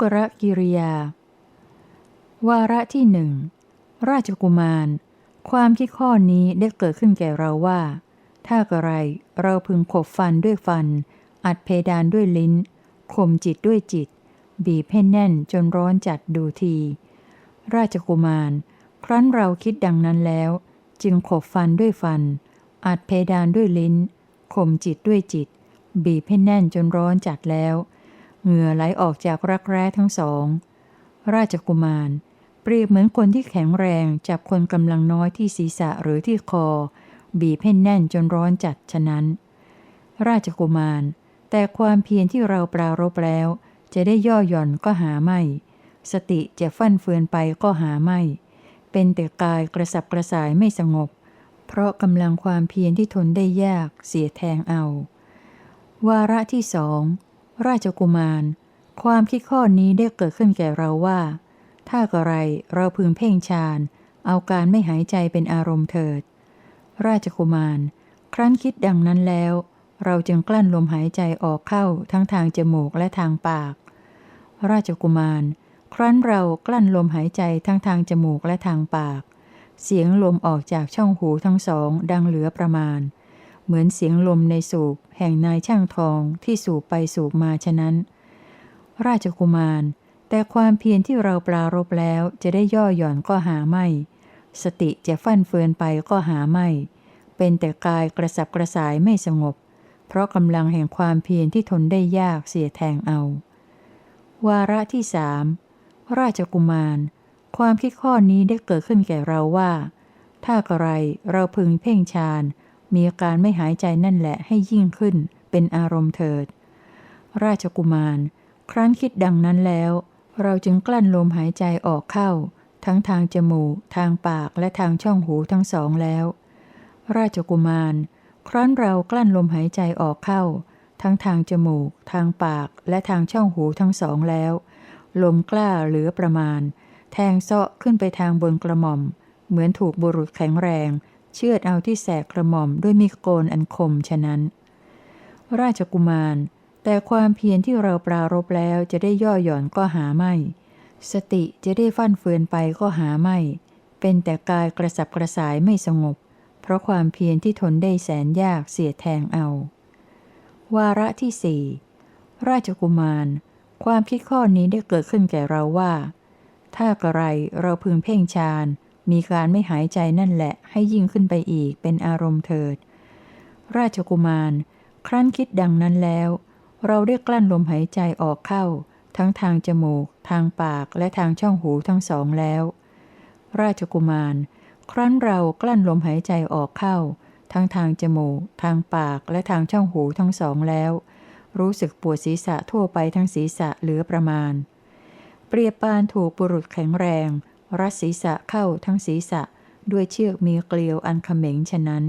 กรกิริยา วาระที่หนึ่งราชกุมาร ความคิดข้อนี้ได้เกิดขึ้นแก่เราว่า ถ้ากระไรเราพึงขบฟันด้วยฟัน อัดเพดานด้วยลิ้นข่มจิตด้วยจิต บีบให้แน่นจนร้อนจัดดูที ราชกุมาร ครั้นเราคิดดังนั้นแล้ว จึงขบฟันด้วยฟัน อัดเพดานด้วยลิ้นข่มจิตด้วยจิต บีบให้แน่นจนร้อนจัดแล้ว เหงื่อไหลออกจากรักแร้ทั้งสอง ราชกุมาร เปรียบเหมือนคนที่แข็งแรงจับคนกำลังน้อยที่ศีรษะหรือที่คอ บีบให้แน่นจนร้อนจัดฉะนั้น ราชกุมาร แต่ความเพียรที่เราปรารบแล้ว จะได้ย่อหย่อนก็หาไม่ สติจะฟั่นเฟือนไปก็หาไม่ เป็นแต่กายกระสับกระส่ายไม่สงบ เพราะกำลังความเพียรที่ทนได้ยากเสียแทงเอา วาระที่สอง ราชกุมาร ความคิดข้อนี้ได้เกิดขึ้นแก่เราว่า ถ้ากระไรเราพึงเพ่งฌาน เอาการไม่หายใจเป็นอารมณ์เถิด ราชกุมาร ครั้นคิดดังนั้นแล้ว เราจึงกลั้นลมหายใจออกเข้าทั้งทางจมูกและทางปาก ราชกุมาร ครั้นเรากลั้นลมหายใจทั้งทางจมูกและทางปาก เสียงลมออกจากช่องหูทั้งสองดังเหลือประมาณ เหมือนเสียงลมในสูบแห่งนายช่างทองที่สูบไปสูบมาฉะนั้น ราชกุมาร แต่ความเพียรที่เราปรารบแล้วจะได้ย่อหย่อนก็หาไม่ สติจะฟั่นเฟือนไปก็หาไม่ เป็นแต่กายกระสับกระส่ายไม่สงบ เพราะกำลังแห่งความเพียรที่ทนได้ยากเสียแทงเอา วาระที่สามราชกุมาร ความคิดข้อนี้ได้เกิดขึ้นแก่เราว่า ถ้ากระไรเราพึงเพ่งฌาน มีอาการไม่หายใจนั่นแหละให้ยิ่งขึ้น เป็นอารมณ์เถิด ราชกุมาร ครั้นคิดดังนั้นแล้ว เราจึงกลั้นลมหายใจออกเข้า ทั้งทางจมูก ทางปากและทางช่องหูทั้งสองแล้ว ราชกุมาร ครั้นเรากลั้นลมหายใจออกเข้า ทั้งทางจมูก ทางปากและทางช่องหูทั้งสองแล้ว ลมกล้าเหลือประมาณ แทงเซาะขึ้นไปทางบนกระหม่อม เหมือนถูกบุรุษแข็งแรง เชือดเอาที่แสกกระหม่อมด้วยมีโกนอันคมฉะนั้น ราชกุมาร แต่ความเพียรที่เราปรารบแล้วจะได้ย่อหย่อนก็หาไม่ สติจะได้ฟั่นเฟือนไปก็หาไม่ เป็นแต่กายกระสับกระส่ายไม่สงบ เพราะความเพียรที่ทนได้แสนยากเสียแทงเอา วาระที่สี่ราชกุมาร ความคิดข้อนี้ได้เกิดขึ้นแก่เราว่า ถ้ากระไรเราพึงเพ่งฌาน มีการไม่หายใจนั่นแหละให้ยิ่งขึ้นไปอีกเป็นอารมณ์เถิด ราชกุมาร ครั้นคิดดังนั้นแล้ว เราได้กลั้นลมหายใจออกเข้า ทั้งทางจมูก ทางปากและทางช่องหูทั้งสองแล้ว ราชกุมาร ครั้นเรากลั้นลมหายใจออกเข้า ทั้งทางจมูก ทางปากและทางช่องหูทั้งสองแล้ว รู้สึกปวดศีรษะทั่วไปทั้งศีรษะเหลือประมาณ เปรียบปานถูกบุรุษแข็งแรง รัดศีรษะเข้าทั้งศีรษะด้วยเชือกมีเกลียวอันเขม็งฉะนั้น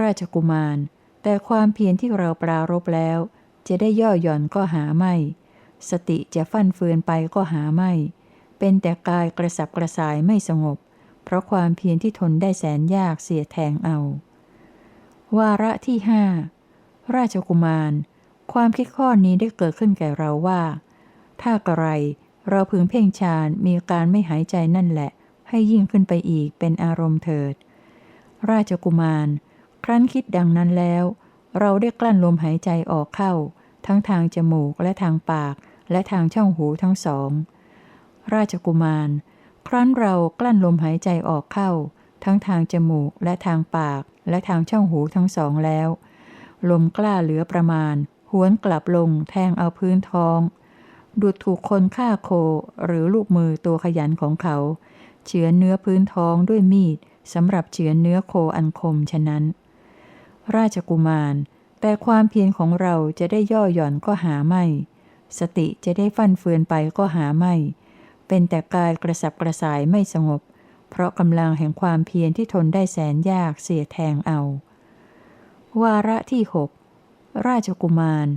ราชกุมาร แต่ความเพียรที่เราปรารบแล้ว จะได้ย่อหย่อนก็หาไม่ สติจะฟั่นเฟือนไปก็หาไม่ เป็นแต่กายกระสับกระส่ายไม่สงบ เพราะความเพียรที่ทนได้แสนยากเสียแทงเอา วาระที่ห้าราชกุมาร ความคิดข้อนี้ได้เกิดขึ้นแก่เราว่า ถ้ากระไร เราพึงเพ่งฌานมีการไม่หายใจนั่นแหละ ให้ยิ่งขึ้นไปอีกเป็นอารมณ์เถิด ราชกุมาร ครั้นคิดดังนั้นแล้ว เราได้กลั้นลมหายใจออกเข้า ทั้งทางจมูกและทางปาก และทางช่องหูทั้งสอง ราชกุมาร ครั้นเรากลั้นลมหายใจออกเข้า ทั้งทางจมูกและทางปาก และทางช่องหูทั้งสองแล้ว ลมกล้าเหลือประมาณ หวนกลับลงแทงเอาพื้นท้อง ดุดถูกคนฆ่าโคหรือลูกมือตัวขยันของเขา เฉือนเนื้อพื้นท้องด้วยมีดสำหรับเฉือนเนื้อโคอันคมฉะนั้น ราชกุมาร แต่ความเพียรของเราจะได้ย่อหย่อนก็หาไม่ สติจะได้ฟั่นเฟือนไปก็หาไม่ เป็นแต่กายกระสับกระส่ายไม่สงบ เพราะกำลังแห่งความเพียรที่ทนได้แสนยากเสียแทงเอา วาระที่หกราชกุมาร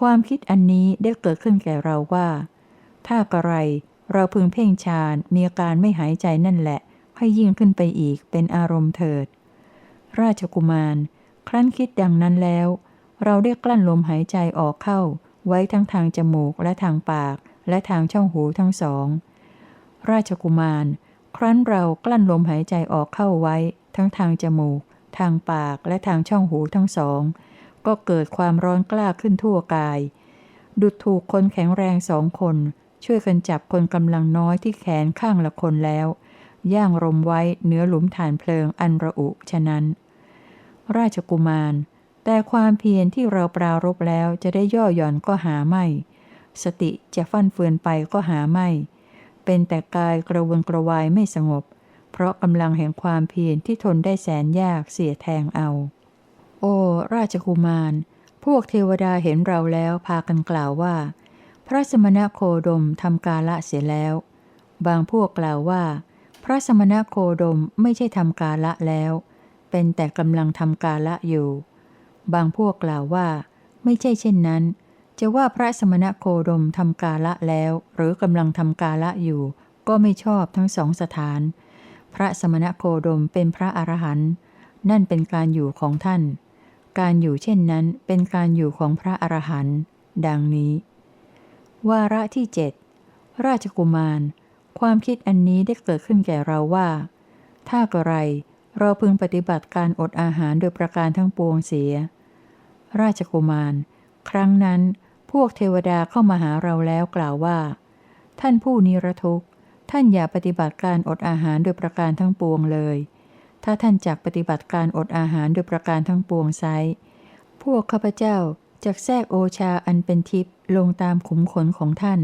ความคิดอันนี้ได้เกิดขึ้นแก่เราว่า ถ้ากระไรเราพึงเพ่งฌานมีอาการไม่หายใจนั่นแหละ ให้ยิ่งขึ้นไปอีกเป็นอารมณ์เถิด ราชกุมาร ครั้นคิดดังนั้นแล้ว เราได้กลั้นลมหายใจออกเข้า ไว้ทั้งทางจมูกและทางปาก และทางช่องหูทั้งสอง ราชกุมาร ครั้นเรากลั้นลมหายใจออกเข้าไว้ ทั้งทางจมูก ทางปากและทางช่องหูทั้งสอง ก็เกิดความร้อนกล้าขึ้นทั่วกาย ดุดถูกคนแข็งแรงสองคน ช่วยกันจับคนกำลังน้อยที่แขนข้างละคนแล้ว ย่างรมไว้เหนือหลุมฐานเพลิงอันระอุฉะนั้น ราชกุมาร แต่ความเพียรที่เราปรารบแล้วจะได้ย่อหย่อนก็หาไม่ สติจะฟั่นเฟือนไปก็หาไม่ เป็นแต่กายกระวนกระวายไม่สงบ เพราะกำลังแห่งความเพียรที่ทนได้แสนยากเสียแทงเอา โอ ราชกุมาร พวกเทวดาเห็นเราแล้วพากันกล่าวว่า พระสมณโคดมทำกาละเสียแล้ว บางพวกกล่าวว่า พระสมณโคดมไม่ใช่ทำกาละแล้ว เป็นแต่กำลังทำกาละอยู่ บางพวกกล่าวว่า ไม่ใช่เช่นนั้น จะว่าพระสมณโคดมทำกาละแล้ว หรือกำลังทำกาละอยู่ ก็ไม่ชอบทั้งสองสถาน พระสมณโคดมเป็นพระอรหันต์นั่นเป็นการอยู่ของท่าน การอยู่เช่นนั้นเป็นการอยู่ของพระอรหันต์ดังนี้ วาระที่เจ็ดราชกุมาร ความคิดอันนี้ได้เกิดขึ้นแก่เราว่า ถ้ากระไรเราพึงปฏิบัติการอดอาหารโดยประการทั้งปวงเสีย ราชกุมาร ครั้งนั้นพวกเทวดาเข้ามาหาเราแล้วกล่าวว่า ท่านผู้นิรทุกข์ ท่านอย่าปฏิบัติการอดอาหารโดยประการทั้งปวงเลย ถ้าท่านจักปฏิบัติการอดอาหารโดยประการทั้งปวงไซพวกข้าพเจ้าจักแทรกโอชาอันเป็นทิพย์ลงตามขุมขนของท่าน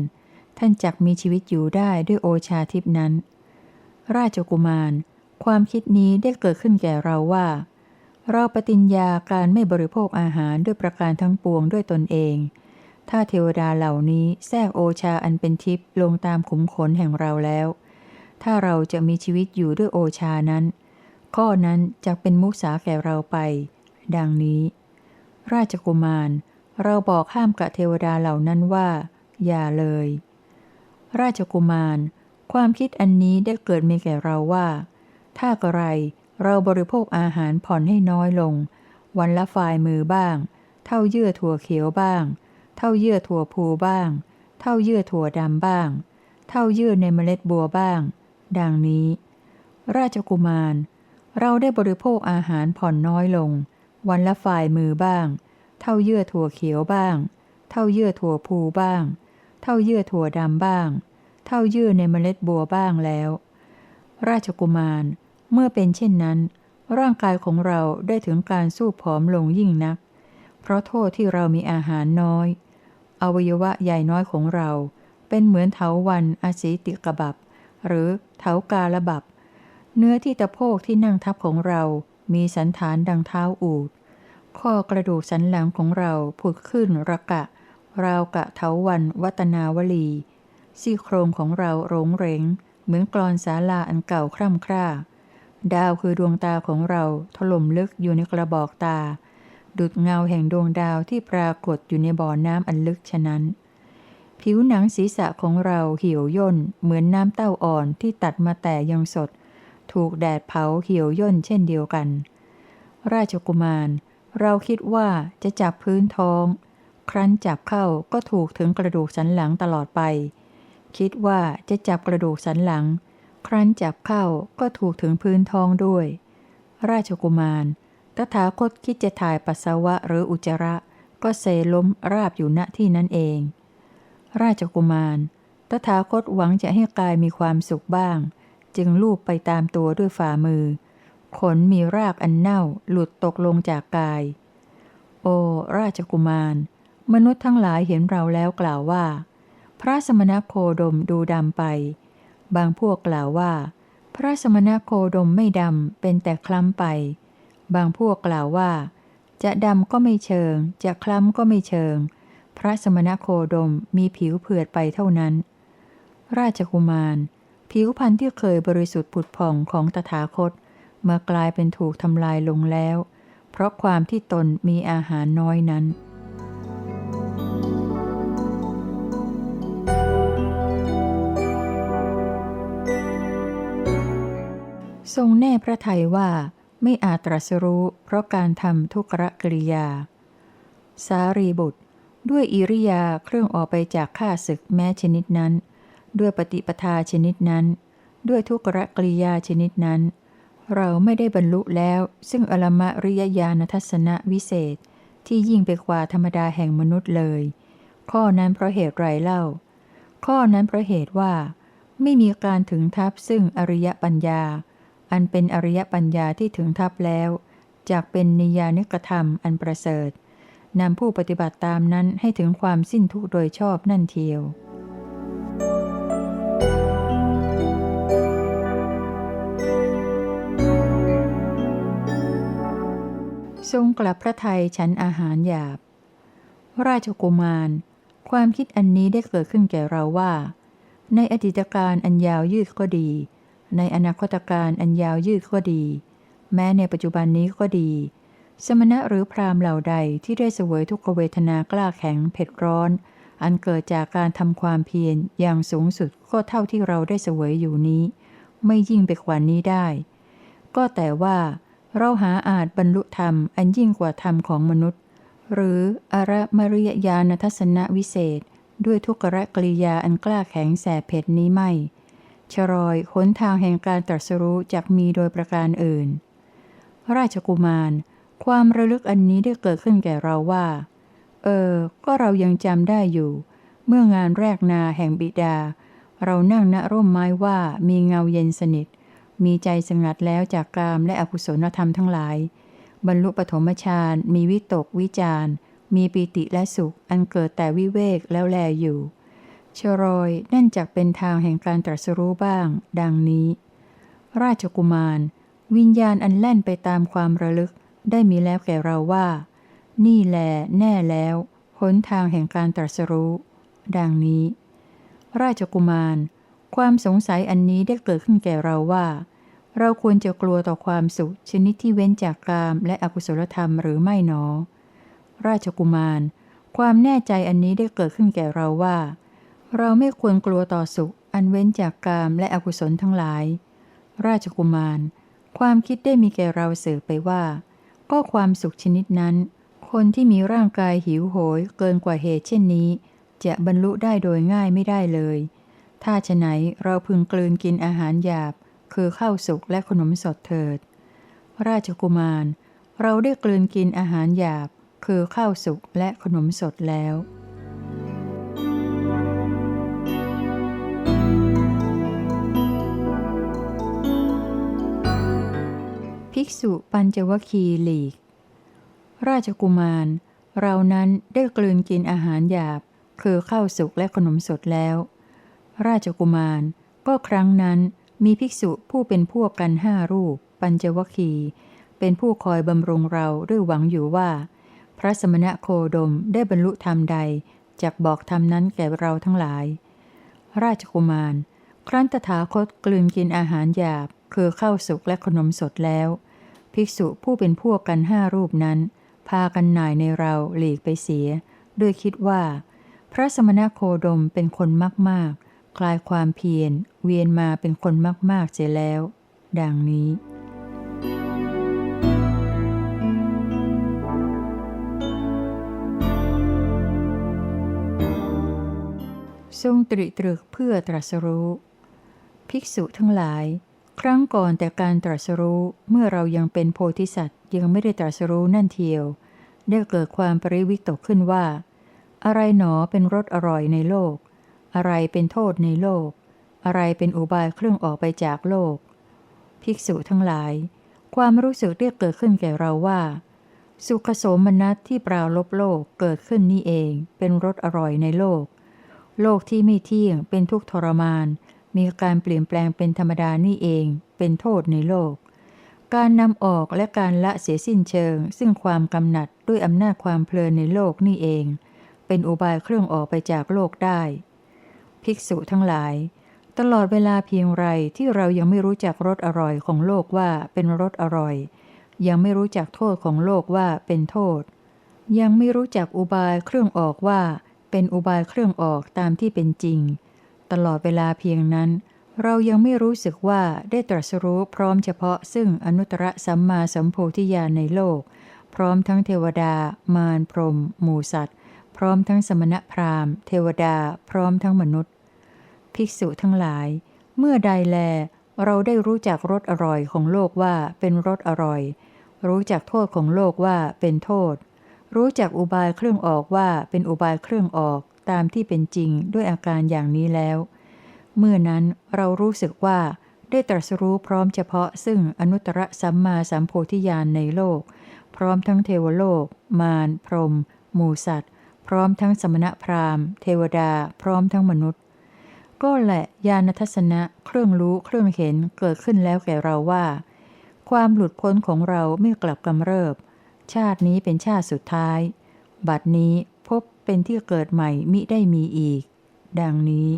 ท่านจักมีชีวิตอยู่ได้ด้วยโอชาทิพย์นั้น ราชกุมาร ความคิดนี้ได้เกิดขึ้นแก่เราว่า เราปฏิญญาการไม่บริโภคอาหารด้วยประการทั้งปวงด้วยตนเอง ถ้าเทวดาเหล่านี้แทรกโอชาอันเป็นทิพย์ลงตามขุมขนแห่งเราแล้ว ถ้าเราจะมีชีวิตอยู่ด้วยโอชานั้น ข้อนั้นจะเป็นมุสาแก่เราไป ดังนี้ ราชกุมาร เราบอกห้ามกับเทวดาเหล่านั้นว่า อย่าเลย ราชกุมาร ความคิดอันนี้ได้เกิดมีแก่เราว่า ถ้ากระไรเราบริโภคอาหารผ่อนให้น้อยลง วันละฝ่ายมือบ้าง เท่าเยื่อถั่วเขียวบ้าง เท่าเยื่อถั่วพูบ้าง เท่าเยื่อถั่วดำบ้าง เท่าเยื่อในเมล็ดบัวบ้าง ดังนี้ ราชกุมาร เราได้บริโภคอาหารผ่อนน้อยลง วันละฝ่ายมือบ้าง เท่าเยื่อถั่วเขียวบ้าง เท่าเยื่อถั่วพูบ้าง เท่าเยื่อถั่วดำบ้าง เท่าเยื่อในเมล็ดบัวบ้างแล้ว ราชกุมารเมื่อเป็นเช่นนั้น ร่างกายของเราได้ถึงการสู้ผอมลงยิ่งนัก เพราะโทษที่เรามีอาหารน้อย อวัยวะใหญ่น้อยของเรา เป็นเหมือนเถาวันอาศีติกบับ หรือเถากาละบับ เนื้อที่ตะโพกที่นั่งทับของเรา มีสันฐานดังเท้าอูด ข้อกระดูกสันหลังของเราผุดขึ้นระกะ ราวกะเถาวันวัตนาวลี ซี่โครงของเราโรงเหรงเหมือนกรอนศาลาอันเก่าคร่ำคร่า ดาวคือดวงตาของเราถล่มลึกอยู่ในกระบอกตา ดุดเงาแห่งดวงดาวที่ปรากฏอยู่ในบ่อน้ำอันลึกฉะนั้นผิวหนังศีรษะของเราเหี่ยวย่นเหมือนน้ำเต้าอ่อนที่ตัดมาแต่ยังสด ถูกแดดเผาเหี่ยวย่นเช่นเดียวกัน ราชกุมาร เราคิดว่าจะจับพื้นท้อง ครั้นจับเข้าก็ถูกถึงกระดูกสันหลังตลอดไป คิดว่าจะจับกระดูกสันหลัง ครั้นจับเข้าก็ถูกถึงพื้นท้องด้วย ราชกุมาร ตถาคตคิดจะถ่ายปัสสาวะหรืออุจจาระ ก็เซล้มราบอยู่ณที่นั้นเอง ราชกุมาร ตถาคตหวังจะให้กายมีความสุขบ้าง จึงลูบไปตามตัวด้วยฝ่ามือ ขนมีรากอันเน่าหลุดตกลงจากกาย โอ ราชกุมาร มนุษย์ทั้งหลายเห็นเราแล้วกล่าวว่า พระสมณโคดมดูดำไป บางพวกกล่าวว่า พระสมณโคดมไม่ดำเป็นแต่คล้ำไป บางพวกกล่าวว่า จะดำก็ไม่เชิง จะคล้ำก็ไม่เชิง พระสมณโคดมมีผิวเผือดไปเท่านั้น ราชกุมาร ผิวพรรณที่เคยบริสุทธิ์ผุดผ่องของตถาคตเมื่อกลายเป็นถูกทำลายลงแล้ว เพราะความที่ตนมีอาหารน้อยนั้น ทรงแน่พระทัยว่าไม่อาจตรัสรู้เพราะการทำทุกรกิริยา สารีบุตร ด้วยอิริยาเครื่องออกไปจากข้าศึกแม้ชนิดนั้น ด้วยปฏิปทาชนิดนั้น ด้วยทุกรกริยาชนิดนั้น เราไม่ได้บรรลุแล้ว ซึ่งอลมะริยญาณทัศนะวิเศษที่ยิ่งไปกว่าธรรมดาแห่งมนุษย์เลย ข้อนั้นเพราะเหตุไรเล่า ข้อนั้นเพราะเหตุว่า ไม่มีการถึงทับซึ่งอริยปัญญา อันเป็นอริยปัญญาที่ถึงทับแล้วจากเป็นนิยานิกธรรมอันประเสริฐนำผู้ปฏิบัติตามนั้นให้ถึงความสิ้นทุกข์โดยชอบนั่นเทียว ทรงกลับพระไทยฉันอาหารหยาบ ราชกุมาร ความคิดอันนี้ได้เกิดขึ้นแก่เราว่า ในอดีตการอันยาวยืดก็ดี ในอนาคตการอันยาวยืดก็ดี แม้ในปัจจุบันนี้ก็ดี สมณะหรือพราหมณ์เหล่าใดที่ได้เสวยทุกขเวทนากล้าแข็งเผ็ดร้อน อันเกิดจากการทำความเพียรอย่างสูงสุดก็เท่าที่เราได้เสวยอยู่นี้ ไม่ยิ่งไปกว่านี้ได้ ก็แต่ว่า เราหาอาจบรรลุธรรมอันยิ่งกว่าธรรมของมนุษย์ หรืออระมริยญาณทัศนวิเศษ ด้วยทุกขกริยาอันกล้าแข็งแสบเผ็ดนี้ไม่ ชรอยหนทางแห่งการตรัสรู้จากมีโดยประการอื่น ราชกุมาร ความระลึกอันนี้ได้เกิดขึ้นแก่เราว่า เออ ก็เรายังจำได้อยู่ เมื่องานแรกนาแห่งบิดา เรานั่งณร่มไม้ว่ามีเงาเย็นสนิท มีใจสงัดแล้วจากกามและอกุศลธรรมทั้งหลาย บรรลุปฐมฌานมีวิตกวิจารมีปีติและสุข อันเกิดแต่วิเวกแล้วแลอยู่ชรอยนั่นจักเป็นทางแห่งการตรัสรู้บ้าง ดังนี้ ราชกุมาร วิญญาณอันแล่นไปตามความระลึก ได้มีแล้วแก่เราว่า นี่แล แน่แล้วหนทางแห่งการตรัสรู้ ดังนี้ ราชกุมาร ความสงสัยอันนี้ได้เกิดขึ้นแก่เราว่า เราควรจะกลัวต่อความสุขชนิดที่เว้นจากกามและอกุศลธรรมหรือไม่หนอ ราชกุมาร ความแน่ใจอันนี้ได้เกิดขึ้นแก่เราว่า เราไม่ควรกลัวต่อสุข อันเว้นจากกามและอกุศลทั้งหลาย ราชกุมาร ความคิดได้มีแก่เราเสือไปว่า ก็ความสุขชนิดนั้น คนที่มีร่างกายหิวโหยเกินกว่าเหตุเช่นนี้ จะบรรลุได้โดยง่ายไม่ได้เลย ถ้าฉะไหนเราพึงกลืนกินอาหารหยาบ คือข้าวสุกและขนมสดเถิด ราชกุมาร เราได้กลืนกินอาหารหยาบ คือข้าวสุกและขนมสดแล้วภิกษุปัญจวคีหลีก ราชกุมาร เรานั้นได้กลืนกินอาหารหยาบ คือข้าวสุกและขนมสดแล้ว ราชกุมาร ก็ครั้งนั้นมีภิกษุผู้เป็นพวกกันห้ารูป ปัญจวคีเป็นผู้คอยบำรุงเราด้วยหวังอยู่ว่า พระสมณะโคดมได้บรรลุธรรมใดจากบอกธรรมนั้นแก่เราทั้งหลาย ราชกุมาร ครั้นตถาคตกลืนกินอาหารหยาบ คือข้าวสุกและขนมสดแล้ว ภิกษุผู้เป็นพวกกันห้ารูปนั้น พากันนายในเราหลีกไปเสีย ด้วยคิดว่า พระสมณโคดมเป็นคนมาก คลายความเพียรเวียนมาเป็นคนมากๆเสียแล้ว ดังนี้ ทรงตริตรึกเพื่อตรัสรู้ ภิกษุทั้งหลาย ครั้งก่อนแต่การตรัสรู้เมื่อเรายังเป็นโพธิสัตว์ยังไม่ได้ตรัสรู้นั่นเทียว ได้เกิดความปริวิตกขึ้นว่า อะไรหนอเป็นรสอร่อยในโลก อะไรเป็นโทษในโลก อะไรเป็นอุบายเครื่องออกไปจากโลก ภิกษุทั้งหลาย ความรู้สึกเรียกเกิดขึ้นแก่เราว่า สุขโสมนัสที่ปราลบโลกเกิดขึ้นนี่เอง เป็นรสอร่อยในโลก โลกที่ไม่เที่ยงเป็นทุกข์ทรมาน มีการเปลี่ยนแปลงเป็นธรรมดานี่เอง เป็นโทษในโลก การนำออกและการละเสียสิ้นเชิง ซึ่งความกำหนัดด้วยอำนาจความเพลินในโลกนี่เอง เป็นอุบายเครื่องออกไปจากโลกได้ ภิกษุทั้งหลาย ตลอดเวลาเพียงไรที่เรายังไม่รู้จักรสอร่อยของโลกว่าเป็นรสอร่อย ยังไม่รู้จักโทษของโลกว่าเป็นโทษ ยังไม่รู้จักอุบายเครื่องออกว่า เป็นอุบายเครื่องออกตามที่เป็นจริง ตลอดเวลาเพียงนั้น เรายังไม่รู้สึกว่าได้ตรัสรู้พร้อมเฉพาะซึ่งอนุตตรสัมมาสัมโพธิญาณในโลก พร้อมทั้งเทวดา มารพรหมหมูสัตว์พร้อมทั้งสมณพราหมณ์ เทวดา พร้อมทั้งมนุษย์ ภิกษุทั้งหลาย เมื่อใดแล เราได้รู้จักรสอร่อยของโลกว่าเป็นรสอร่อย รู้จักโทษของโลกว่าเป็นโทษ รู้จักอุบายเครื่องออกว่าเป็นอุบายเครื่องออกตามที่เป็นจริงด้วยอาการอย่างนี้แล้ว เมื่อนั้นเรารู้สึกว่าได้ตรัสรู้พร้อมเฉพาะซึ่งอนุตตรสัมมาสัมโพธิญาณในโลก พร้อมทั้งเทวโลก มาร พรหมหมูสัตว์ พร้อมทั้งสมณพราหมณ์ เทวดา พร้อมทั้งมนุษย์ ก็แหละญาณทัศนะเครื่องรู้เครื่องเห็นเกิดขึ้นแล้วแก่เราว่า ความหลุดพ้นของเราไม่กลับกำเริบ ชาตินี้เป็นชาติสุดท้าย บัดนี้พบเป็นที่เกิดใหม่มิได้มีอีก ดังนี้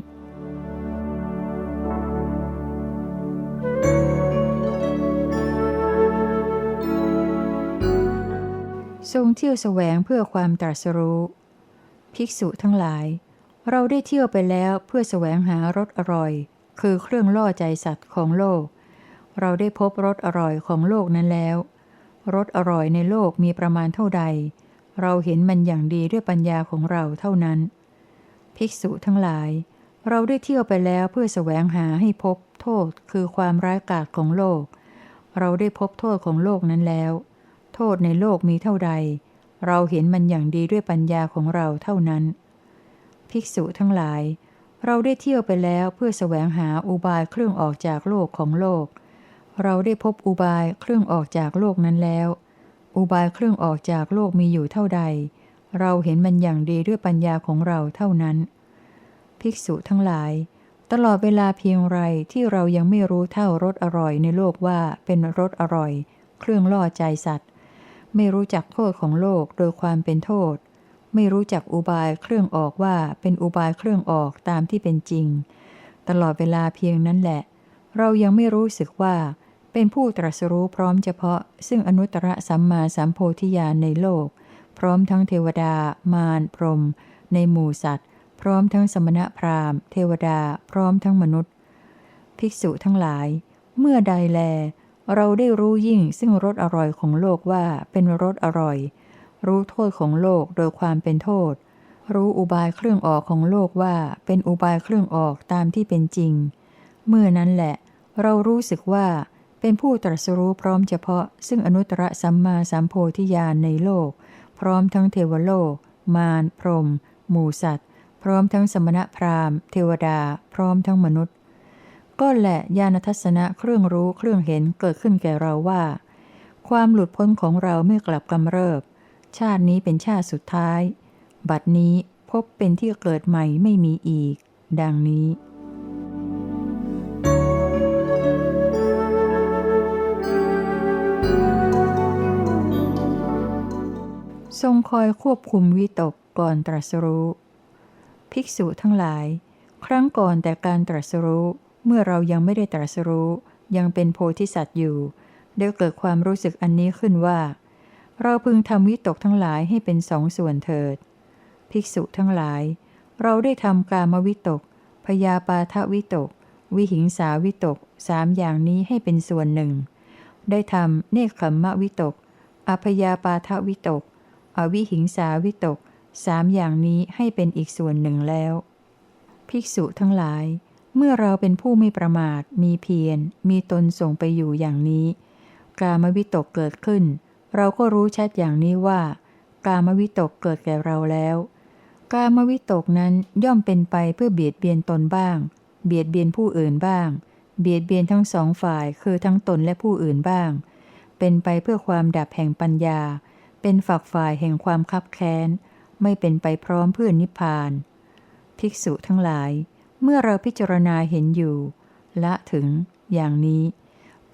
ทรงเที่ยวแสวงเพื่อความตรัสรู้ ภิกษุทั้งหลาย เราได้เที่ยวไปแล้วเพื่อแสวงหารสอร่อย คือเครื่องล่อใจสัตว์ของโลก เราได้พบรสอร่อยของโลกนั้นแล้วรสอร่อยในโลกมีประมาณเท่าใด เราเห็นมันอย่างดีด้วยปัญญาของเราเท่านั้น ภิกษุทั้งหลาย เราได้เที่ยวไปแล้วเพื่อแสวงหาให้พบโทษคือความร้ายกาจของโลก เราได้พบโทษของโลกนั้นแล้ว โทษในโลกมีเท่าใด เราเห็นมันอย่างดีด้วยปัญญาของเราเท่านั้น ภิกษุทั้งหลาย เราได้เที่ยวไปแล้วเพื่อแสวงหาอุบายเครื่องออกจากโลกของโลก เราได้พบอุบายเครื่องออกจากโลกนั้นแล้ว อุบายเครื่องออกจากโลกมีอยู่เท่าใด เราเห็นมันอย่างดีด้วยปัญญาของเราเท่านั้น ภิกษุทั้งหลาย ตลอดเวลาเพียงไรที่เรายังไม่รู้เท่ารสอร่อยในโลกว่าเป็นรสอร่อย เครื่องล่อใจสัตว์ ไม่รู้จักโทษของโลกโดยความเป็นโทษ ไม่รู้จักอุบายเครื่องออกว่าเป็นอุบายเครื่องออกตามที่เป็นจริง ตลอดเวลาเพียงนั้นแหละ เรายังไม่รู้สึกว่า เป็นผู้ตรัสรู้พร้อมเฉพาะ ซึ่งอนุตตรสัมมาสัมโพธิญาณในโลก พร้อมทั้งเทวดา มาร พรหมในหมู่สัตว์ พร้อมทั้งสมณพราหมณ์ เทวดา พร้อมทั้งมนุษย์ ภิกษุทั้งหลาย เมื่อใดแล เราได้รู้ยิ่งซึ่งรสอร่อยของโลกว่าเป็นรสอร่อย รู้โทษของโลกโดยความเป็นโทษ รู้อุบายเครื่องออกของโลกว่าเป็นอุบายเครื่องออกตามที่เป็นจริง เมื่อนั้นแหละ เรารู้สึกว่าเป็นผู้ตรัสรู้พร้อมเฉพาะ ซึ่งอนุตตรสัมมาสัมโพธิญาณในโลก พร้อมทั้งเทวโลก มารพรหมหมู่สัตว์ พร้อมทั้งสมณพราหมณ์ เทวดา พร้อมทั้งมนุษย์ ก็แหละญาณทัศนะเครื่องรู้เครื่องเห็นเกิดขึ้นแก่เราว่า ความหลุดพ้นของเราไม่กลับกำเริบ ชาตินี้เป็นชาติสุดท้าย บัดนี้พบเป็นที่เกิดใหม่ไม่มีอีก ดังนี้ทรงคอยควบคุมวิตกก่อนตรัสรู้ ภิกษุทั้งหลาย ครั้งก่อนแต่การตรัสรู้ เมื่อเรายังไม่ได้ตรัสรู้ ยังเป็นโพธิสัตว์อยู่ ได้เกิดความรู้สึกอันนี้ขึ้นว่า เราพึงทำวิตกทั้งหลายให้เป็นสองส่วนเถิด ภิกษุทั้งหลาย เราได้ทำกามวิตก พยาปาทวิตก วิหิงสาวิตกสามอย่างนี้ให้เป็นส่วนหนึ่ง ได้ทำเนคขมมะวิตก อพยาปาทวิตก อวิหิงสาวิตกสามอย่างนี้ให้เป็นอีกส่วนหนึ่งแล้ว ภิกษุทั้งหลาย เมื่อเราเป็นผู้ไม่ประมาท มีเพียร มีตนส่งไปอยู่อย่างนี้ กามวิตกเกิดขึ้น เราก็รู้ชัดอย่างนี้ว่า กามวิตกเกิดแก่เราแล้ว กามวิตกนั้นย่อมเป็นไปเพื่อเบียดเบียนตนบ้าง เบียดเบียนผู้อื่นบ้าง เบียดเบียนทั้งสองฝ่ายคือทั้งตนและผู้อื่นบ้าง เป็นไปเพื่อความดับแห่งปัญญา เป็นฝักฝ่ายแห่งความคับแค้น ไม่เป็นไปพร้อมเพื่อนิพพาน ภิกษุทั้งหลาย เมื่อเราพิจารณาเห็นอยู่ละถึง อย่างนี้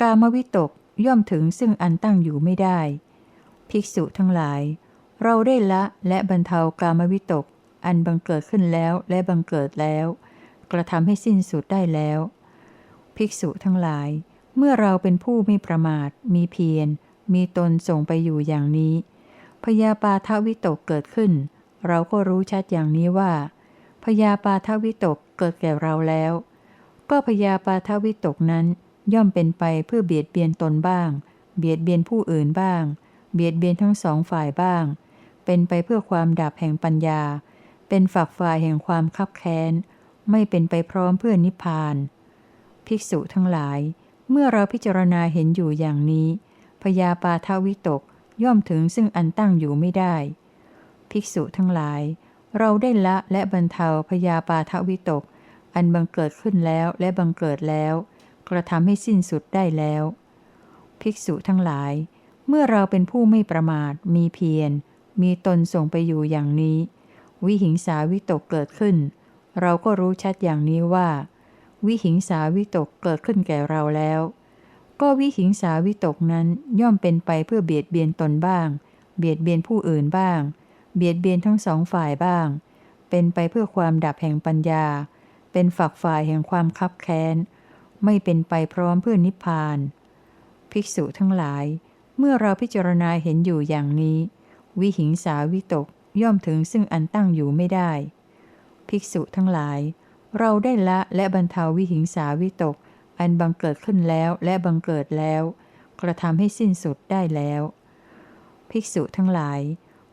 กามวิตกย่อมถึงซึ่งอันตั้งอยู่ไม่ได้ ภิกษุทั้งหลาย เราได้ละและบรรเทากามวิตก อันบังเกิดขึ้นแล้วและบังเกิดแล้ว กระทำให้สิ้นสุดได้แล้ว ภิกษุทั้งหลาย เมื่อเราเป็นผู้ไม่ประมาท มีเพียร มีตนส่งไปอยู่อย่างนี้ พยาปาทวิตกเกิดขึ้น เราก็รู้ชัดอย่างนี้ว่า พยาปาทวิตกเกิดแก่เราแล้ว ก็พยาปาทวิตกนั้นย่อมเป็นไปเพื่อเบียดเบียนตนบ้าง เบียดเบียนผู้อื่นบ้าง เบียดเบียนทั้งสองฝ่ายบ้าง เป็นไปเพื่อความดับแห่งปัญญา เป็นฝักฝ่ายแห่งความคับแค้น ไม่เป็นไปพร้อมเพื่อนิพพาน ภิกษุทั้งหลาย เมื่อเราพิจารณาเห็นอยู่อย่างนี้ พยาปาทวิตกย่อมถึงซึ่งอันตั้งอยู่ไม่ได้ ภิกษุทั้งหลาย เราได้ละและบรรเทาพยาปาทวิตก อันบังเกิดขึ้นแล้วและบังเกิดแล้ว กระทำให้สิ้นสุดได้แล้ว ภิกษุทั้งหลาย เมื่อเราเป็นผู้ไม่ประมาท มีเพียร มีตนส่งไปอยู่อย่างนี้ วิหิงสาวิตกเกิดขึ้น เราก็รู้ชัดอย่างนี้ว่า วิหิงสาวิตกเกิดขึ้นแก่เราแล้ว ก็วิหิงสาวิตกนั้นย่อมเป็นไปเพื่อเบียดเบียนตนบ้าง เบียดเบียนผู้อื่นบ้าง เบียดเบียนทั้งสองฝ่ายบ้าง เป็นไปเพื่อความดับแห่งปัญญา เป็นฝักฝ่ายแห่งความคับแค้น ไม่เป็นไปพร้อมเพื่อนิพพาน ภิกษุทั้งหลาย เมื่อเราพิจารณาเห็นอยู่อย่างนี้ วิหิงสาวิตกย่อมถึงซึ่งอันตั้งอยู่ไม่ได้ ภิกษุทั้งหลาย เราได้ละและบรรเทาวิหิงสาวิตก อันบังเกิดขึ้นแล้วและบังเกิดแล้ว กระทำให้สิ้นสุดได้แล้ว ภิกษุทั้งหลาย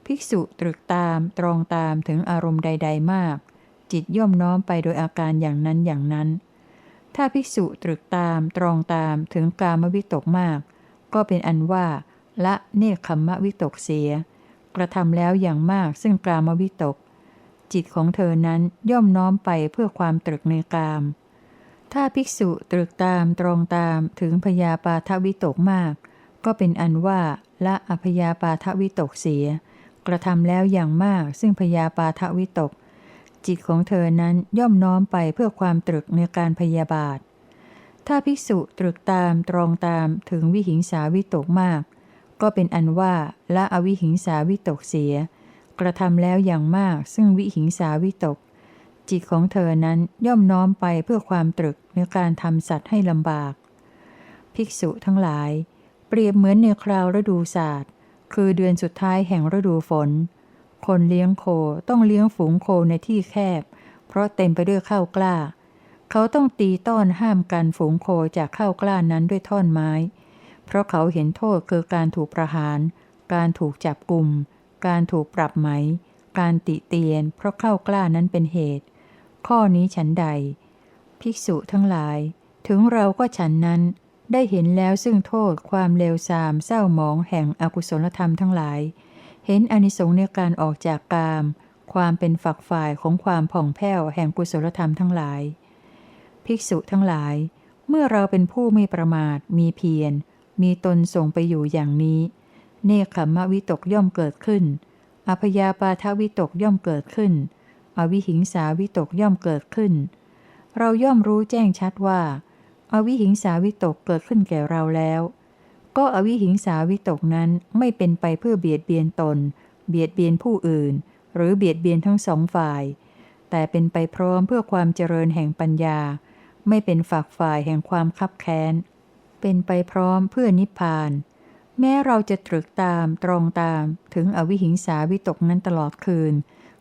ภิกษุตรึกตามตรองตามถึงอารมณ์ใด ๆ มาก จิตย่อมน้อมไปโดยอาการอย่างนั้นอย่างนั้น ถ้าภิกษุตรึกตามตรองตามถึงกามวิตกมาก ก็เป็นอันว่า ละเนคขมมะวิตกเสีย กระทำแล้วอย่างมากซึ่งกามวิตก จิตของเธอนั้นย่อมน้อมไปเพื่อความตรึกในกาม ถ้าภิกษุตรึกตามตรองตามถึงพยาปาทวิตกมาก ก็เป็นอันว่าละอพยาปาทวิตกเสีย กระทำแล้วอย่างมากซึ่งพยาปาทวิตก จิตของเธอนั้นย่อมน้อมไปเพื่อความตรึกในการพยาบาท ถ้าภิกษุตรึกตามตรองตามถึงวิหิงสาวิตกมาก ก็เป็นอันว่าละอวิหิงสาวิตกเสีย กระทำแล้วอย่างมากซึ่งวิหิงสาวิตก จิตของเธอนั้นย่อมน้อมไปเพื่อความตรึกในการทำสัตว์ให้ลำบาก ภิกษุทั้งหลาย เปรียบเหมือนในคราวฤดูศาสตร์ คือเดือนสุดท้ายแห่งฤดูฝน คนเลี้ยงโคต้องเลี้ยงฝูงโคในที่แคบ เพราะเต็มไปด้วยข้าวกล้า เขาต้องตีต้อนห้ามกันฝูงโคจากเข้ากล้านั้นด้วยท่อนไม้ เพราะเขาเห็นโทษคือการถูกประหาร การถูกจับกลุ่ม การถูกปรับไหม การติเตียน เพราะเข้ากล้านั้นเป็นเหตุ ข้อนี้ฉันใด ภิกษุทั้งหลาย ถึงเราก็ฉันนั้นได้เห็นแล้วซึ่งโทษความเลวทรามเศร้าหมองแห่งอกุศลธรรมทั้งหลาย เห็นอนิสงส์ในการออกจากกาม ความเป็นฝักฝ่ายของความผ่องแผ้วแห่งกุศลธรรมทั้งหลาย ภิกษุทั้งหลาย เมื่อเราเป็นผู้ไม่ประมาท มีเพียร มีตนส่งไปอยู่อย่างนี้ เนคขมะวิตกย่อมเกิดขึ้น อพยาปาทวิตกย่อมเกิดขึ้น อวิหิงสาวิตกย่อมเกิดขึ้น เราย่อมรู้แจ้งชัดว่า อวิหิงสาวิตกเกิดขึ้นแก่เราแล้ว ก็อวิหิงสาวิตกนั้นไม่เป็นไปเพื่อเบียดเบียนตน เบียดเบียนผู้อื่น หรือเบียดเบียนทั้งสองฝ่าย แต่เป็นไปพร้อมเพื่อความเจริญแห่งปัญญา ไม่เป็นฝักฝ่ายแห่งความคับแค้น เป็นไปพร้อมเพื่อนิพพาน แม้เราจะตรึกตามตรองตามถึงอวิหิงสาวิตกนั้นตลอดคืน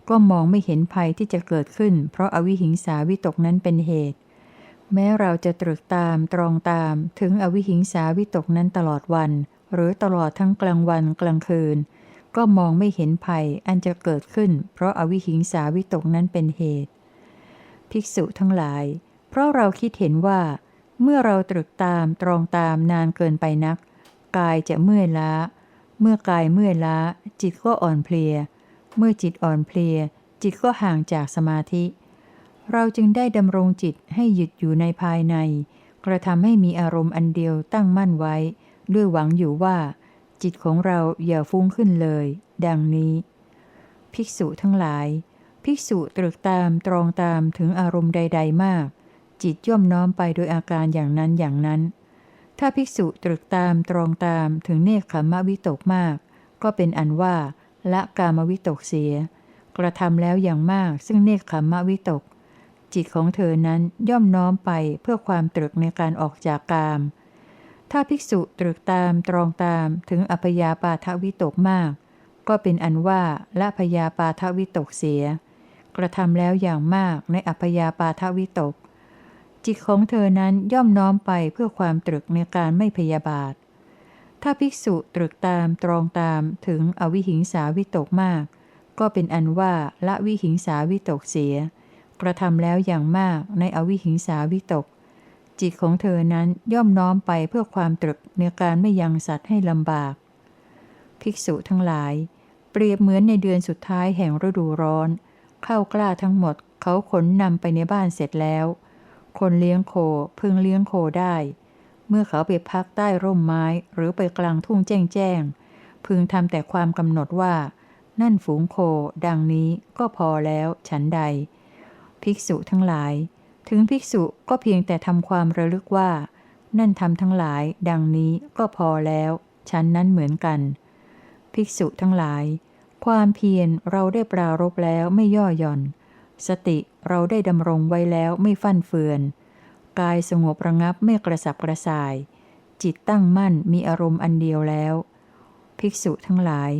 ก็มองไม่เห็นภัยที่จะเกิดขึ้น เพราะอวิหิงสาวิตกนั้นเป็นเหตุ แม้เราจะตรึกตามตรองตามถึงอวิหิงสาวิตกนั้นตลอดวัน หรือตลอดทั้งกลางวันกลางคืน ก็มองไม่เห็นภัยอันจะเกิดขึ้น เพราะอวิหิงสาวิตกนั้นเป็นเหตุ ภิกษุทั้งหลาย เพราะเราคิดเห็นว่า เมื่อเราตรึกตามตรองตามนานเกินไปนัก กายจะเมื่อยล้า เมื่อกายเมื่อยล้า จิตก็อ่อนเพลีย เมื่อจิตอ่อนเพลีย จิตก็ห่างจากสมาธิ เราจึงได้ดำรงจิตให้หยุดอยู่ในภายใน กระทำให้มีอารมณ์อันเดียวตั้งมั่นไว้ ด้วยหวังอยู่ว่า จิตของเราอย่าฟุ้งขึ้นเลย ดังนี้ ภิกษุทั้งหลาย ภิกษุตรึกตามตรองตามถึงอารมณ์ใด ๆ มาก จิตย่อมน้อมไปโดยอาการอย่างนั้นอย่างนั้น ถ้าภิกษุตรึกตามตรองตามถึงเนคขมะวิตกมาก ก็เป็นอันว่าละกามวิตกเสีย กระทำแล้วอย่างมากซึ่งเนคขมะวิตก จิตของเธอนั้นย่อมน้อมไปเพื่อความตรึกในการออกจากกาม ถ้าภิกษุตรึกตามตรองตามถึงอัพยาปาทวิตกมาก ก็เป็นอันว่าละพยาปาทวิตกเสีย กระทำแล้วอย่างมากในอัพยาปาทวิตก จิตของเธอนั้นย่อมน้อมไปเพื่อความตรึกในการไม่พยาบาท ถ้าภิกษุตรึกตามตรองตามถึงอวิหิงสาวิตกมาก ก็เป็นอันว่าละวิหิงสาวิตกเสีย กระทำแล้วอย่างมากในอวิหิงสาวิตก จิตของเธอนั้นย่อมน้อมไปเพื่อความตรึกในการไม่ยังสัตว์ให้ลำบาก ภิกษุทั้งหลาย เปรียบเหมือนในเดือนสุดท้ายแห่งฤดูร้อน เข้ากล้าทั้งหมดเขาขนนำไปในบ้านเสร็จแล้ว คนเลี้ยงโคพึงเลี้ยงโคได้ เมื่อเขาไปพักใต้ร่มไม้หรือไปกลางทุ่งแจ้งแจ้ง พึงทำแต่ความกำหนดว่า นั่นฝูงโคดังนี้ก็พอแล้วฉันใด ภิกษุทั้งหลาย ถึงภิกษุก็เพียงแต่ทำความระลึกว่า นั่นทำทั้งหลาย ดังนี้ก็พอแล้วฉันนั้นเหมือนกัน ภิกษุทั้งหลาย ความเพียรเราได้ปรารบแล้วไม่ย่อหย่อน สติ เราได้ดำรงไว้แล้วไม่ฟั่นเฟือน กายสงบระงับไม่กระสับกระส่าย จิตตั้งมั่นมีอารมณ์อันเดียวแล้ว ภิกษุทั้งหลาย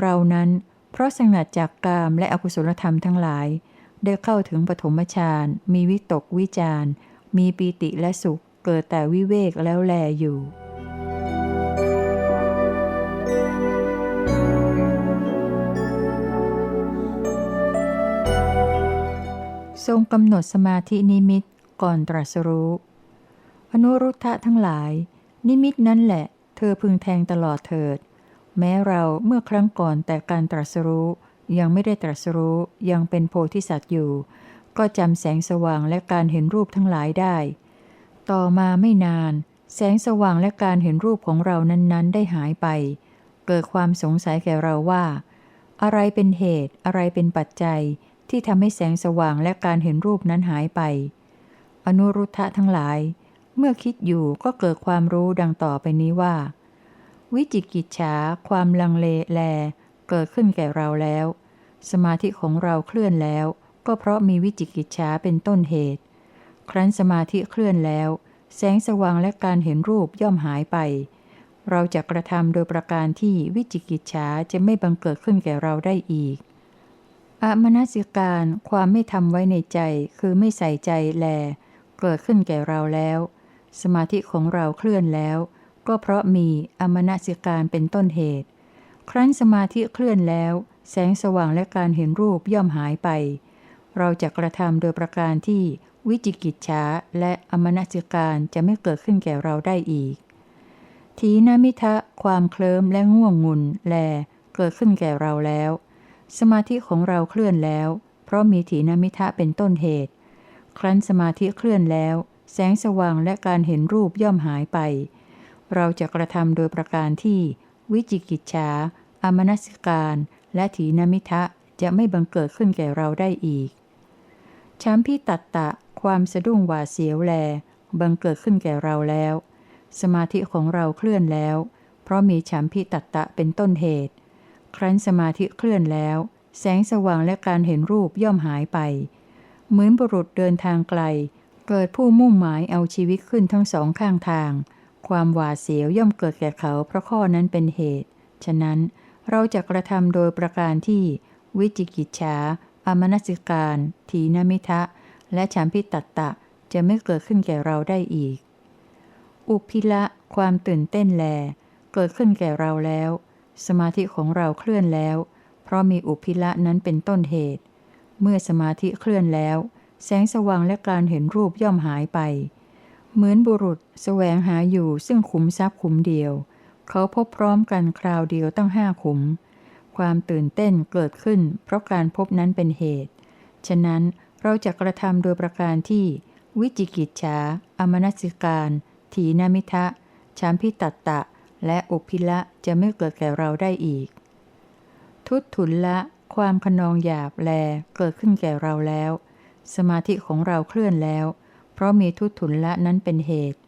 เรานั้นเพราะสงัดจากกามและอกุศลธรรมทั้งหลาย ได้เข้าถึงปฐมฌานมีวิตกวิจารมีปีติและสุขเกิดแต่วิเวกแล้วแลอยู่ ทรงกำหนดสมาธินิมิตก่อนตรัสรู้ อนุรุทธะทั้งหลาย นิมิตนั้นแหละ เธอพึงแทงตลอดเถิด แม้เราเมื่อครั้งก่อนแต่การตรัสรู้ ยังไม่ได้ตรัสรู้ยังเป็นโพธิสัตว์อยู่ ก็จำแสงสว่างและการเห็นรูปทั้งหลายได้ ต่อมาไม่นาน แสงสว่างและการเห็นรูปของเรานั้นๆ ได้หายไป เกิดความสงสัยแก่เราว่า อะไรเป็นเหตุอะไรเป็นปัจจัย ที่ทำให้แสงสว่างและการเห็นรูปนั้นหายไป อนุรุทธะทั้งหลาย เมื่อคิดอยู่ก็เกิดความรู้ดังต่อไปนี้ว่า วิจิกิจฉาความลังเลแล เกิดขึ้นแก่เราแล้ว สมาธิของเราเคลื่อนแล้ว ก็เพราะมีวิจิกิจฉาเป็นต้นเหตุ ครั้นสมาธิเคลื่อนแล้ว แสงสว่างและการเห็นรูปย่อมหายไป เราจะกระทำโดยประการที่วิจิกิจฉาจะไม่บังเกิดขึ้นแก่เราได้อีก อมนสิการความไม่ทำไว้ในใจคือไม่ใส่ใจแล เกิดขึ้นแก่เราแล้ว สมาธิของเราเคลื่อนแล้ว ก็เพราะมีอมนสิการเป็นต้นเหตุ ครั้นสมาธิเคลื่อนแล้ว แสงสว่างและการเห็นรูปย่อมหายไป เราจะกระทำโดยประการที่วิจิกิจฉาและอมนสิการจะไม่เกิดขึ้นแก่เราได้อีก ทีนามิทะความเคลิ้มและง่วงงุนแล เกิดขึ้นแก่เราแล้ว สมาธิของเราเคลื่อนแล้ว เพราะมีถีนมิทะเป็นต้นเหตุ ครั้นสมาธิเคลื่อนแล้ว แสงสว่างและการเห็นรูปย่อมหายไป เราจะกระทำโดยประการที่ วิจิกิจฉาอามนสิการ และถีนมิทะจะไม่บังเกิดขึ้นแก่เราได้อีกช้ำพิตัตตะ ความสะดุ้งหวาเสียวแล บังเกิดขึ้นแก่เราแล้ว สมาธิของเราเคลื่อนแล้ว เพราะมีฉัมพิตัตตะเป็นต้นเหตุ ครั้นสมาธิเคลื่อนแล้ว แสงสว่างและการเห็นรูปย่อมหายไป เหมือนบุรุษเดินทางไกล เกิดผู้มุ่งหมายเอาชีวิตขึ้นทั้งสองข้างทาง ความหวาดเสียวย่อมเกิดแก่เขาเพราะข้อนั้นเป็นเหตุ ฉะนั้นเราจะกระทำโดยประการที่ วิจิกิจฉาอมนสิการ ทีนมิทะ และฉันพิตัตตะจะไม่เกิดขึ้นแก่เราได้อีก อุพิละ ความตื่นเต้นแล เกิดขึ้นแก่เราแล้ว สมาธิของเราเคลื่อนแล้ว เพราะมีอุพิละนั้นเป็นต้นเหตุ เมื่อสมาธิเคลื่อนแล้ว แสงสว่างและการเห็นรูปย่อมหายไป เหมือนบุรุษสแสวงหาอยู่ซึ่งขุมทรัพย์ขุมเดียว เขาพบพร้อมกันคราวเดียวตั้งห้าขุม ความตื่นเต้นเกิดขึ้น เพราะการพบนั้นเป็นเหตุ ฉะนั้นเราจะกระทำโดยประการที่ วิจิกิจฉาอมนสิการ ถีนมิทะชามพิตัตตะ และอุพิละจะไม่เกิดแก่เราได้อีก ทุตทุนละ ความขนองหยาบแลเกิดขึ้นแก่เราแล้ว สมาธิของเราเคลื่อนแล้ว เพราะมีทุตทุนละนั้นเป็นเหตุ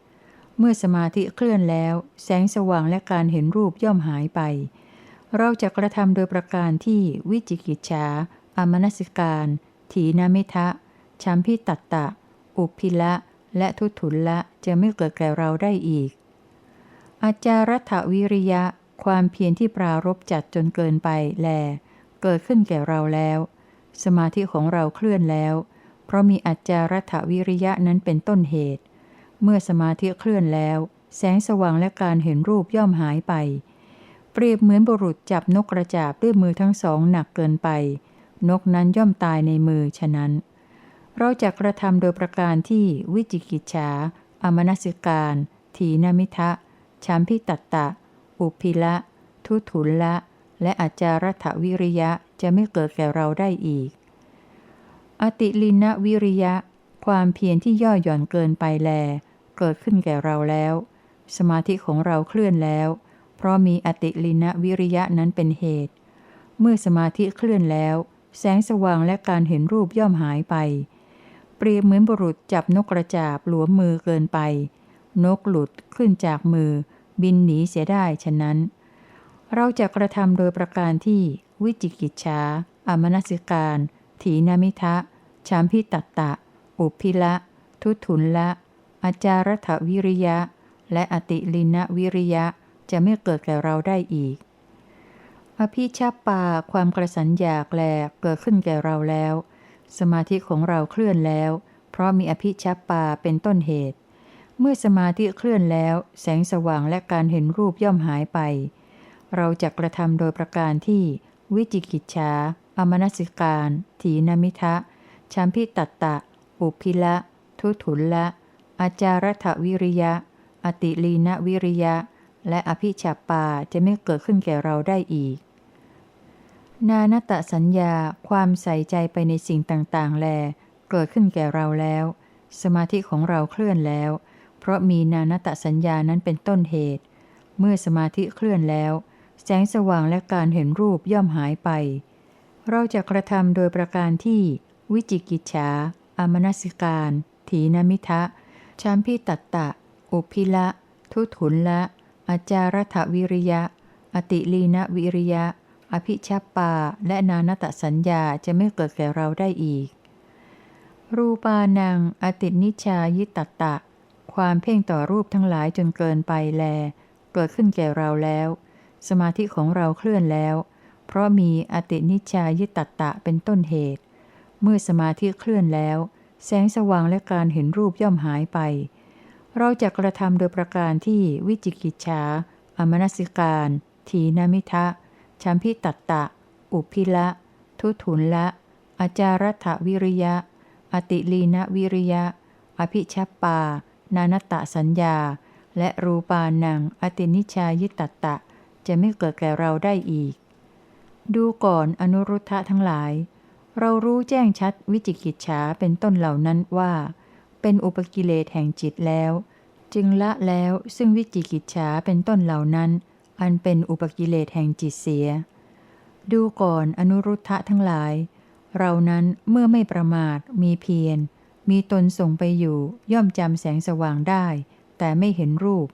เมื่อสมาธิเคลื่อนแล้ว แสงสว่างและการเห็นรูปย่อมหายไป เราจะกระทำโดยประการที่วิจิกิจฉาอามนสิการ ถีนามิทะชัมพิตัตตะ อุพิละ และทุตุลละจะไม่เกิดแก่เราได้อีก อาจารัฐวิริยะ ความเพียรที่ปรารบจัดจนเกินไปแล เกิดขึ้นแก่เราแล้ว สมาธิของเราเคลื่อนแล้ว เพราะมีอาจารัฐวิริยะนั้นเป็นต้นเหตุ เมื่อสมาธิเคลื่อนแล้ว แสงสว่างและการเห็นรูปย่อมหายไป เปรียบเหมือนบุรุษจับนกกระจาบด้วยมือทั้งสองหนักเกินไป นกนั้นย่อมตายในมือฉะนั้น เราจะกระทำโดยประการที่วิจิกิจฉาอมนสิการทีนมิทะ ชัมพิตตะ อุพิละ ทุถุลละ และอาจารัฐวิริยะจะไม่เกิดแก่เราได้อีก อติลินะวิริยะ ความเพียรที่ย่อหย่อนเกินไปแล เกิดขึ้นแก่เราแล้ว สมาธิของเราเคลื่อนแล้ว เพราะมีอติลินะวิริยะนั้นเป็นเหตุ เมื่อสมาธิเคลื่อนแล้ว แสงสว่างและการเห็นรูปย่อมหายไป เปรียบเหมือนบุรุษจับนกกระจาบหลวมมือเกินไป นกหลุดขึ้นจากมือ บินหนีเสียได้ฉะนั้น เราจะกระทำโดยประการที่วิจิกิจฉาอมนสิการ ถีนามิทะชามพิตัตตะ อุพิละ ทุถุนละ อาจารถวิริยะ และอติลินะวิริยะจะไม่เกิดแก่เราได้อีก อภิชาปาความกระสันอยากแลเกิดขึ้นแก่เราแล้ว สมาธิของเราเคลื่อนแล้ว เพราะมีอภิชาปาเป็นต้นเหตุ เมื่อสมาธิเคลื่อนแล้ว แสงสว่างและการเห็นรูปย่อมหายไป เราจะกระทำโดยประการที่ วิจิกิจฉาอมนสิการ ถีนมิทะชัมพิตัตตะ อุพิละ ทุถุลละ อาจารถวิริยะ อติลีนวิริยะ และอภิฉัปาจะไม่เกิดขึ้นแก่เราได้อีก นานตะสัญญาความใส่ใจไปในสิ่งต่างๆ แล เกิดขึ้นแก่เราแล้ว สมาธิของเราเคลื่อนแล้ว ราะมีนานตสัญญานั้นเป็นต้นเหตุ เมื่อสมาธิเคลื่อนแล้ว แสงสว่างและการเห็นรูปย่อมหายไป เราจะกระทำโดยประการที่ วิจิกิจฉาอมนสิการ ถีนมิทะชัมพิตัตตะ อุพิละ ทุถุนละอาจารถวิริยะ อติลีนวิริยะ อภิชัปปา และนานตสัญญาจะไม่เกิดแก่เราได้อีก รูปานัง อตินิชายิตตะ ความเพ่งต่อรูปทั้งหลายจนเกินไปแล เกิดขึ้นแก่เราแล้ว สมาธิของเราเคลื่อนแล้ว เพราะมีอตินิชายิตตะเป็นต้นเหตุ เมื่อสมาธิเคลื่อนแล้ว แสงสว่างและการเห็นรูปย่อมหายไป เราจะกระทำโดยประการที่วิจิกิจฉาอมนสิการถีนามิทะชัมพิตัตตะ อุพิละ ทุถุนละ อาจารัฐวิริยะ อติลีนวิริยะ อภิชัปปา นานตะสัญญา และรูปานังอตินิชายิตตตะ จะไม่เกิดแก่เราได้อีก ดูก่อนอนุรุทธะทั้งหลาย เรารู้แจ้งชัดวิจิกิจฉาเป็นต้นเหล่านั้นว่า เป็นอุปกิเลสแห่งจิตแล้ว จึงละแล้วซึ่งวิจิกิจฉาเป็นต้นเหล่านั้น อันเป็นอุปกิเลสแห่งจิตเสีย ดูก่อนอนุรุทธะทั้งหลาย เรานั้นเมื่อไม่ประมาทมีเพียร มีตนส่งไปอยู่ย่อมจำแสงสว่างได้ แต่ไม่เห็นรูป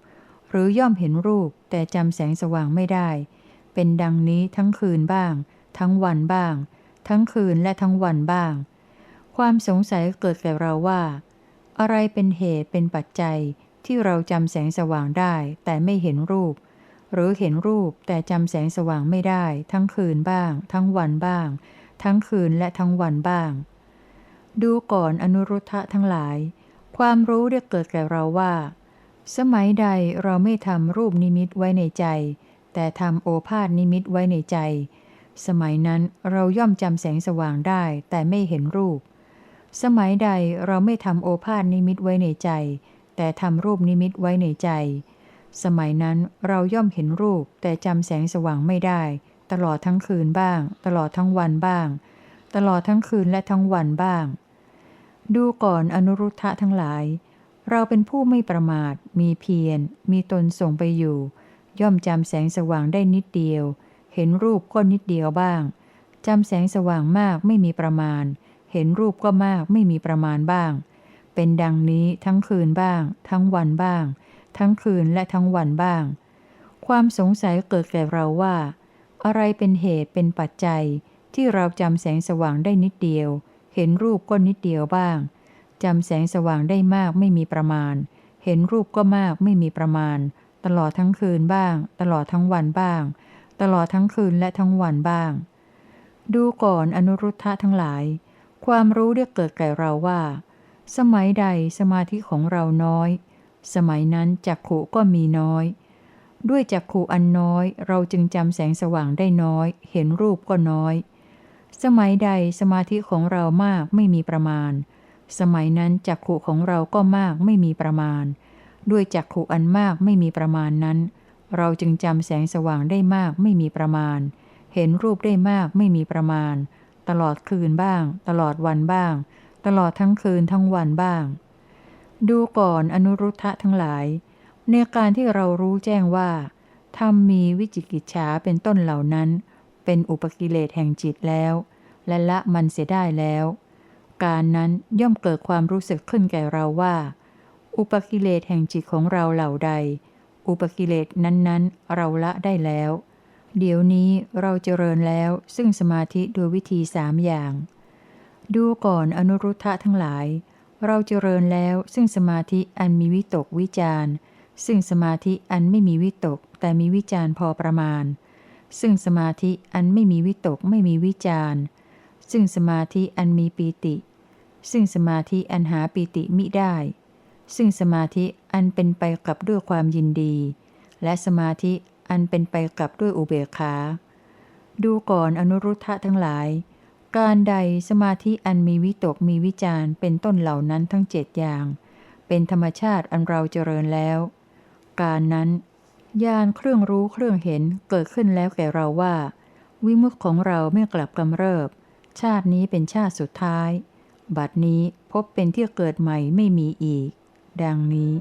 หรือย่อมเห็นรูปแต่จำแสงสว่างไม่ได้ เป็นดังนี้ทั้งคืนบ้าง ทั้งวันบ้าง ทั้งคืนและทั้งวันบ้าง ความสงสัยเกิดแก่เราว่า อะไรเป็นเหตุเป็นปัจจัยที่เราจำแสงสว่างได้ แต่ไม่เห็นรูป หรือเห็นรูปแต่จำแสงสว่างไม่ได้ ทั้งคืนบ้าง ทั้งวันบ้าง ทั้งคืนและทั้งวันบ้าง ดูก่อนอนุรุทธะทั้งหลาย ความรู้ได้เกิดแก่เราว่า สมัยใดเราไม่ทำรูปนิมิตไว้ในใจ แต่ทำโอภาษนิมิตไว้ในใจ สมัยนั้นเราย่อมจำแสงสว่างได้แต่ไม่เห็นรูป สมัยใดเราไม่ทำโอภาษนิมิตไว้ในใจ แต่ทำรูปนิมิตไว้ในใจ สมัยนั้นเราย่อมเห็นรูปแต่จำแสงสว่างไม่ได้ ตลอดทั้งคืนบ้าง ตลอดทั้งวันบ้าง ตลอดทั้งคืนและทั้งวันบ้าง ดูก่อนอนุรุทธะทั้งหลาย เราเป็นผู้ไม่ประมาท มีเพียร มีตนส่งไปอยู่ ย่อมจำแสงสว่างได้นิดเดียว เห็นรูปก็นิดเดียวบ้างจำแสงสว่างมากไม่มีประมาณ เห็นรูปก็มากไม่มีประมาณบ้าง เป็นดังนี้ทั้งคืนบ้าง ทั้งวันบ้าง ทั้งคืนและทั้งวันบ้าง ความสงสัยเกิดแก่เราว่า อะไรเป็นเหตุเป็นปัจจัยที่เราจำแสงสว่างได้นิดเดียว เห็นรูปก็นิดเดียวบ้างจำแสงสว่างได้มากไม่มีประมาณ เห็นรูปก็มากไม่มีประมาณ ตลอดทั้งคืนบ้าง ตลอดทั้งวันบ้าง ตลอดทั้งคืนและทั้งวันบ้าง ดูก่อนอนุรุทธะทั้งหลาย ความรู้ได้เกิดแก่เราว่า สมัยใดสมาธิของเราน้อย สมัยนั้นจักขุก็มีน้อย ด้วยจักขุอันน้อย เราจึงจำแสงสว่างได้น้อย เห็นรูปก็น้อย สมัยใดสมาธิของเรามากไม่มีประมาณ สมัยนั้นจักขุของเราก็มากไม่มีประมาณ ด้วยจักขุอันมากไม่มีประมาณนั้น เราจึงจำแสงสว่างได้มากไม่มีประมาณ เห็นรูปได้มากไม่มีประมาณ ตลอดคืนบ้าง ตลอดวันบ้าง ตลอดทั้งคืนทั้งวันบ้าง ดูก่อนอนุรุทธะทั้งหลาย ในการที่เรารู้แจ้งว่าธรรมมีวิจิกิจฉาเป็นต้นเหล่านั้น เป็นอุปกิเลสแห่งจิตแล้ว และละมันเสียได้แล้ว การนั้นย่อมเกิดความรู้สึกขึ้นแก่เราว่า อุปกิเลสแห่งจิตของเราเหล่าใด อุปกิเลสนั้นๆ เราละได้แล้ว เดี๋ยวนี้เราเจริญแล้วซึ่งสมาธิโดยวิธีสามอย่าง ดูก่อนอนุรุทธะทั้งหลาย เราเจริญแล้วซึ่งสมาธิอันมีวิตกวิจารณ์ซึ่งสมาธิอันไม่มีวิตก แต่มีวิจารพอประมาณ ซึ่งสมาธิอันไม่มีวิตกไม่มีวิจารณ์ ซึ่งสมาธิอันมีปีติ ซึ่งสมาธิอันหาปีติมิได้ ซึ่งสมาธิอันเป็นไปกับด้วยความยินดี และสมาธิอันเป็นไปกับด้วยอุเบกขา ดูก่อนอนุรุทธะทั้งหลาย การใดสมาธิอันมีวิตกมีวิจารเป็นต้นเหล่านั้นทั้งเจ็ดอย่าง เป็นธรรมชาติอันเราเจริญแล้ว การนั้นญาณเครื่องรู้เครื่องเห็นเกิดขึ้นแล้วแก่เราว่า วิมุตของเราไม่กลับกำเริบ ชาตินี้เป็นชาติสุดท้าย บัดนี้พบเป็นที่เกิดใหม่ไม่มีอีก ดังนี้